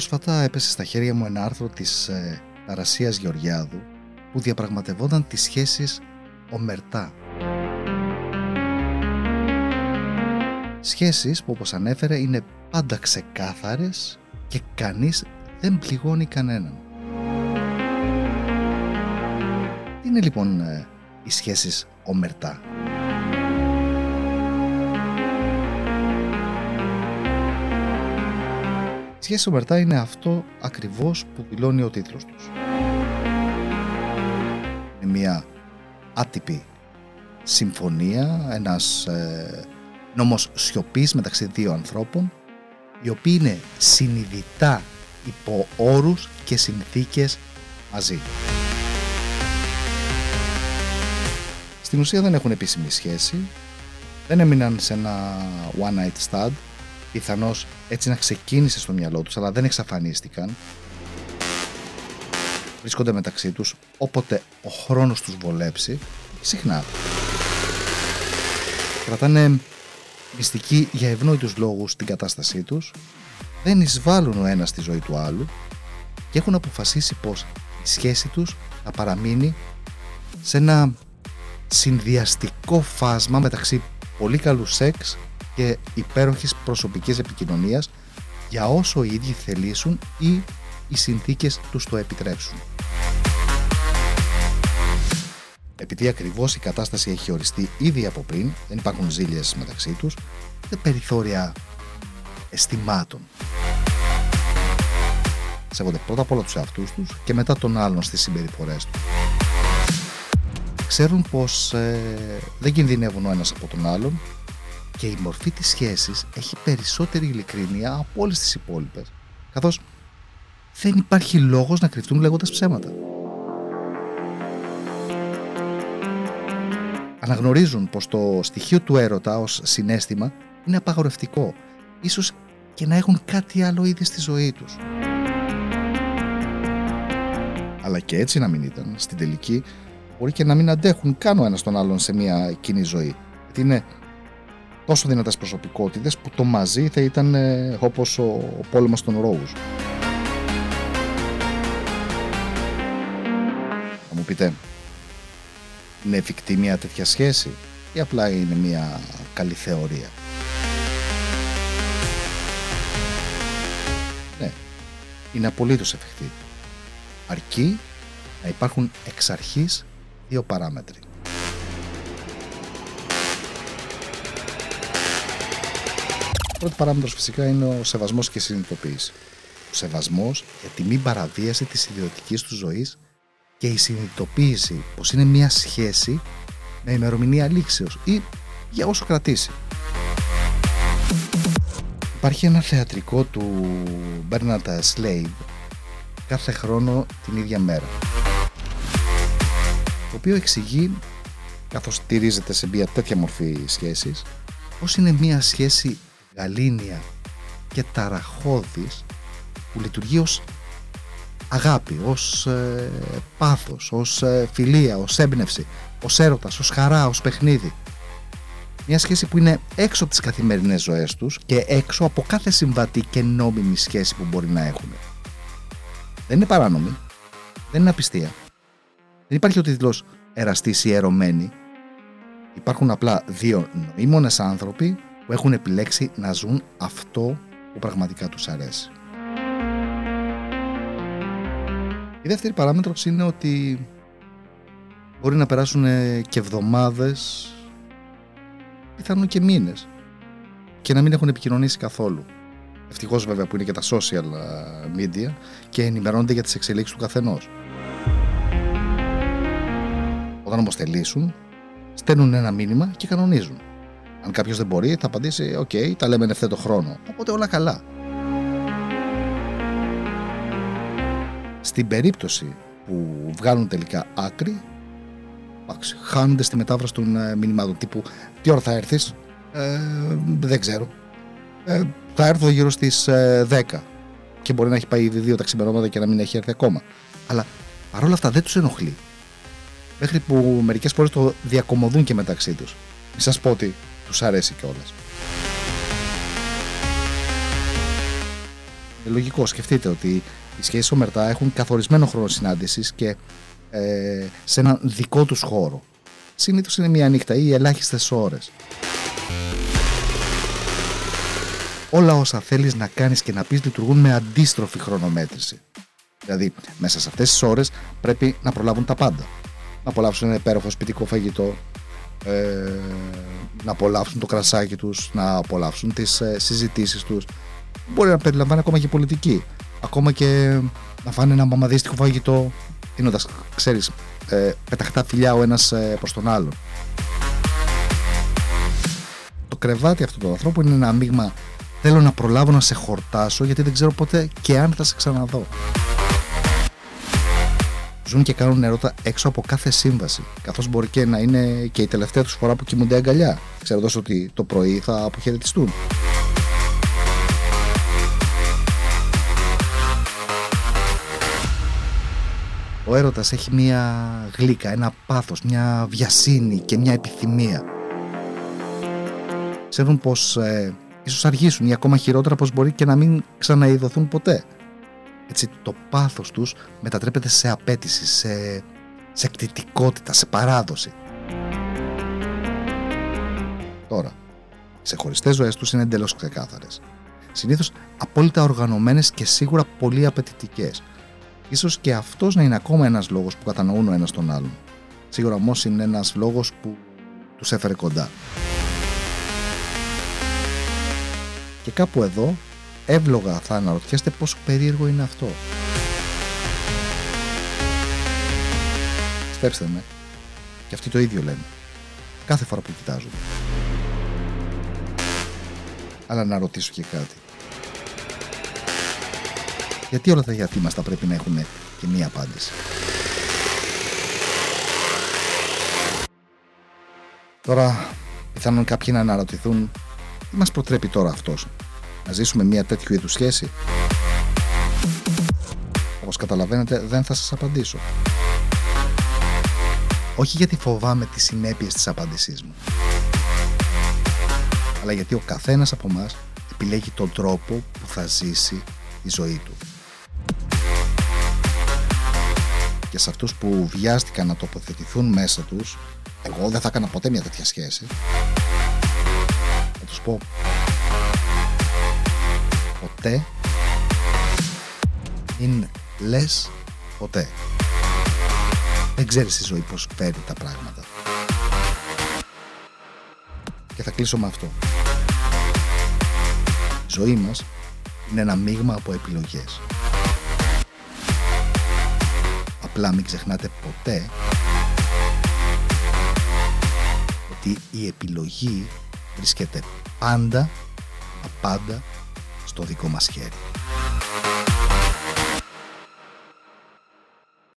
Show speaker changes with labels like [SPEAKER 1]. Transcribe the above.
[SPEAKER 1] Πρόσφατα έπεσε στα χέρια μου ένα άρθρο της ε, Ταρασίας Γεωργιάδου που διαπραγματευόταν τις σχέσεις ομερτά. Σχέσεις που όπως ανέφερε είναι πάντα ξεκάθαρες και κανείς δεν πληγώνει κανέναν. Τι είναι λοιπόν ε, οι σχέσεις ομερτά; Οι σχέσεις ομερτά είναι αυτό ακριβώς που δηλώνει ο τίτλος τους. Είναι μια άτυπη συμφωνία, ένας ε, νόμος σιωπής μεταξύ δύο ανθρώπων οι οποίοι είναι συνειδητά υπό όρους και συνθήκες μαζί. Στην ουσία δεν έχουν επίσημη σχέση, δεν έμειναν σε ένα one night stand, πιθανώς έτσι να ξεκίνησε στο μυαλό τους, αλλά δεν εξαφανίστηκαν. Βρίσκονται μεταξύ τους όποτε ο χρόνος τους βολέψει, συχνά. Κρατάνε μυστική για ευνόητους λόγους την κατάστασή τους, δεν εισβάλλουν ο ένας στη ζωή του άλλου και έχουν αποφασίσει πως η σχέση τους θα παραμείνει σε ένα συνδυαστικό φάσμα μεταξύ πολύ καλού σεξ και υπέροχης προσωπικής επικοινωνίας για όσο οι ίδιοι θελήσουν ή οι συνθήκες τους το επιτρέψουν. Επειδή ακριβώς η κατάσταση έχει οριστεί ήδη από πριν, δεν υπάρχουν ζήλιες μεταξύ τους, δεν περιθώρια αισθημάτων. Σέβονται πρώτα απ' όλα τους εαυτούς τους και μετά τον άλλον στις συμπεριφορές τους ξέρουν πως ε, δεν κινδυνεύουν ο ένας από τον άλλον και η μορφή της σχέσης έχει περισσότερη ειλικρίνεια από όλες τις υπόλοιπες καθώς δεν υπάρχει λόγος να κρυφτούν λέγοντας ψέματα. Αναγνωρίζουν πως το στοιχείο του έρωτα ως συνέστημα είναι απαγορευτικό, ίσως και να έχουν κάτι άλλο ήδη στη ζωή τους. Αλλά και έτσι να μην ήταν, στην τελική μπορεί και να μην αντέχουν καν ο ένας τον άλλον σε μια κοινή ζωή. Γιατί είναι τόσο δυνατές προσωπικότητες που το μαζί θα ήταν ε, όπως ο, ο πόλεμος των Ρόους. Θα μου πείτε, είναι εφικτή μια τέτοια σχέση ή απλά είναι μια καλή θεωρία; Ναι, είναι απολύτως εφικτή. Αρκεί να υπάρχουν εξ αρχής δύο παράμετροι. Πρώτη παράμετρος φυσικά είναι ο σεβασμός και η συνειδητοποίηση. Ο σεβασμός για τη μη παραβίαση της ιδιωτικής του ζωής και η συνειδητοποίηση πως είναι μια σχέση με ημερομηνία λήξεως ή για όσο κρατήσει. Υπάρχει ένα θεατρικό του Bernard Slade κάθε χρόνο την ίδια μέρα το οποίο εξηγεί καθώς στηρίζεται σε μια τέτοια μορφή σχέσης πως είναι μια σχέση γαλήνια και ταραχώδης που λειτουργεί ως αγάπη, ως ε, πάθος, ως ε, φιλία, ως έμπνευση, ως έρωτας, ως χαρά, ως παιχνίδι. Μια σχέση που είναι έξω από τις καθημερινές ζωές τους και έξω από κάθε συμβατή και νόμιμη σχέση που μπορεί να έχουν. Δεν είναι παράνομη, δεν είναι απιστία, δεν υπάρχει ο τίτλος εραστής ή ερωμένη. Υπάρχουν απλά δύο νοήμονες άνθρωποι που έχουν επιλέξει να ζουν αυτό που πραγματικά τους αρέσει. Η δεύτερη παράμετρος είναι ότι μπορεί να περάσουν και εβδομάδες, πιθανόν και μήνες και να μην έχουν επικοινωνήσει καθόλου. Ευτυχώς βέβαια που είναι και τα social media και ενημερώνονται για τις εξελίξεις του καθενός. Όταν όμως θελήσουν, στέλνουν ένα μήνυμα και κανονίζουν. Αν κάποιος δεν μπορεί, θα απαντήσει: OK, okay, τα λέμε εν ευθέτω χρόνο. Οπότε όλα καλά. Στην περίπτωση που βγάλουν τελικά άκρη, χάνονται στη μετάφραση των ε, μηνυμάτων. Τύπου, τι ώρα θα έρθεις, ε, δεν ξέρω. Ε, θα έρθω γύρω στις 10. Ε, και μπορεί να έχει πάει ήδη δύο τα ξημερώματα και να μην έχει έρθει ακόμα. Αλλά παρόλα αυτά δεν τους ενοχλεί μέχρι που μερικές φορές το διακομωδούν και μεταξύ τους. Μην σας πω ότι τους αρέσει κιόλας. Ε, λογικό, σκεφτείτε ότι οι σχέσεις ομερτά έχουν καθορισμένο χρόνο συνάντησης και ε, σε έναν δικό τους χώρο. Συνήθως είναι μία νύχτα ή ελάχιστες ώρες. Όλα όσα θέλεις να κάνεις και να πεις λειτουργούν με αντίστροφη χρονομέτρηση. Δηλαδή, μέσα σε αυτές τις ώρες πρέπει να προλάβουν τα πάντα. Να απολαύσουν ένα υπέροχο σπιτικό φαγητό, ε, να απολαύσουν το κρασάκι τους, να απολαύσουν τις ε, συζητήσεις τους. Μπορεί να περιλαμβάνει ακόμα και πολιτική. Ακόμα και να φάνε ένα μαμαδίστικο φαγητό, δίνοντας, ξέρεις, ε, πεταχτά φιλιά ο ένας ε, προς τον άλλον. Το κρεβάτι αυτού του ανθρώπου είναι ένα μείγμα θέλω να προλάβω να σε χορτάσω γιατί δεν ξέρω ποτέ και αν θα σε ξαναδώ ζουν και κάνουν ερώτα έξω από κάθε σύμβαση. Καθώς μπορεί και να είναι και η τελευταία τους φορά που κοιμούνται αγκαλιά, ξέροντας ότι το πρωί θα αποχαιρετιστούν. Ο έρωτας έχει μια γλύκα, ένα πάθος, μια βιασύνη και μια επιθυμία. Ξέρουν πως ε, ίσως αργήσουν ή ακόμα χειρότερα πως μπορεί και να μην ξαναειδωθούν ποτέ έτσι, το πάθος τους μετατρέπεται σε απέτηση, σε, σε κτητικότητα, σε παράδοση. Τώρα, σε χωριστές ζωές τους είναι εντελώς ξεκάθαρες. Συνήθως απόλυτα οργανωμένες και σίγουρα πολύ απαιτητικές. Ίσως και αυτός να είναι ακόμα ένας λόγος που κατανοούν ο ένας τον άλλον. Σίγουρα όμως είναι ένας λόγος που τους έφερε κοντά. Και κάπου εδώ εύλογα θα αναρωτιέστε πόσο περίεργο είναι αυτό. Πιστέψτε με, και αυτοί το ίδιο λένε. Κάθε φορά που κοιτάζουν. Αλλά να ρωτήσω και κάτι. Γιατί όλα τα γιατί μας θα πρέπει να έχουν και μία απάντηση; Τώρα, πιθανόν κάποιοι να αναρωτηθούν τι μας προτρέπει τώρα αυτός; Να ζήσουμε μια τέτοιου είδους σχέση. Όπως καταλαβαίνετε δεν θα σας απαντήσω. Όχι γιατί φοβάμαι τις συνέπειες της απάντησής μου. Αλλά γιατί ο καθένας από μας επιλέγει τον τρόπο που θα ζήσει η ζωή του. Και σε αυτούς που βιάστηκαν να τοποθετηθούν μέσα τους, εγώ δεν θα έκανα ποτέ μια τέτοια σχέση, θα τους πω ποτέ είναι λες ποτέ. Δεν ξέρεις η ζωή πως φέρει τα πράγματα. Και θα κλείσω με αυτό. Η ζωή μας είναι ένα μείγμα από επιλογές. Απλά μην ξεχνάτε ποτέ ότι η επιλογή βρίσκεται πάντα, απάντα στο δικό μας χέρι.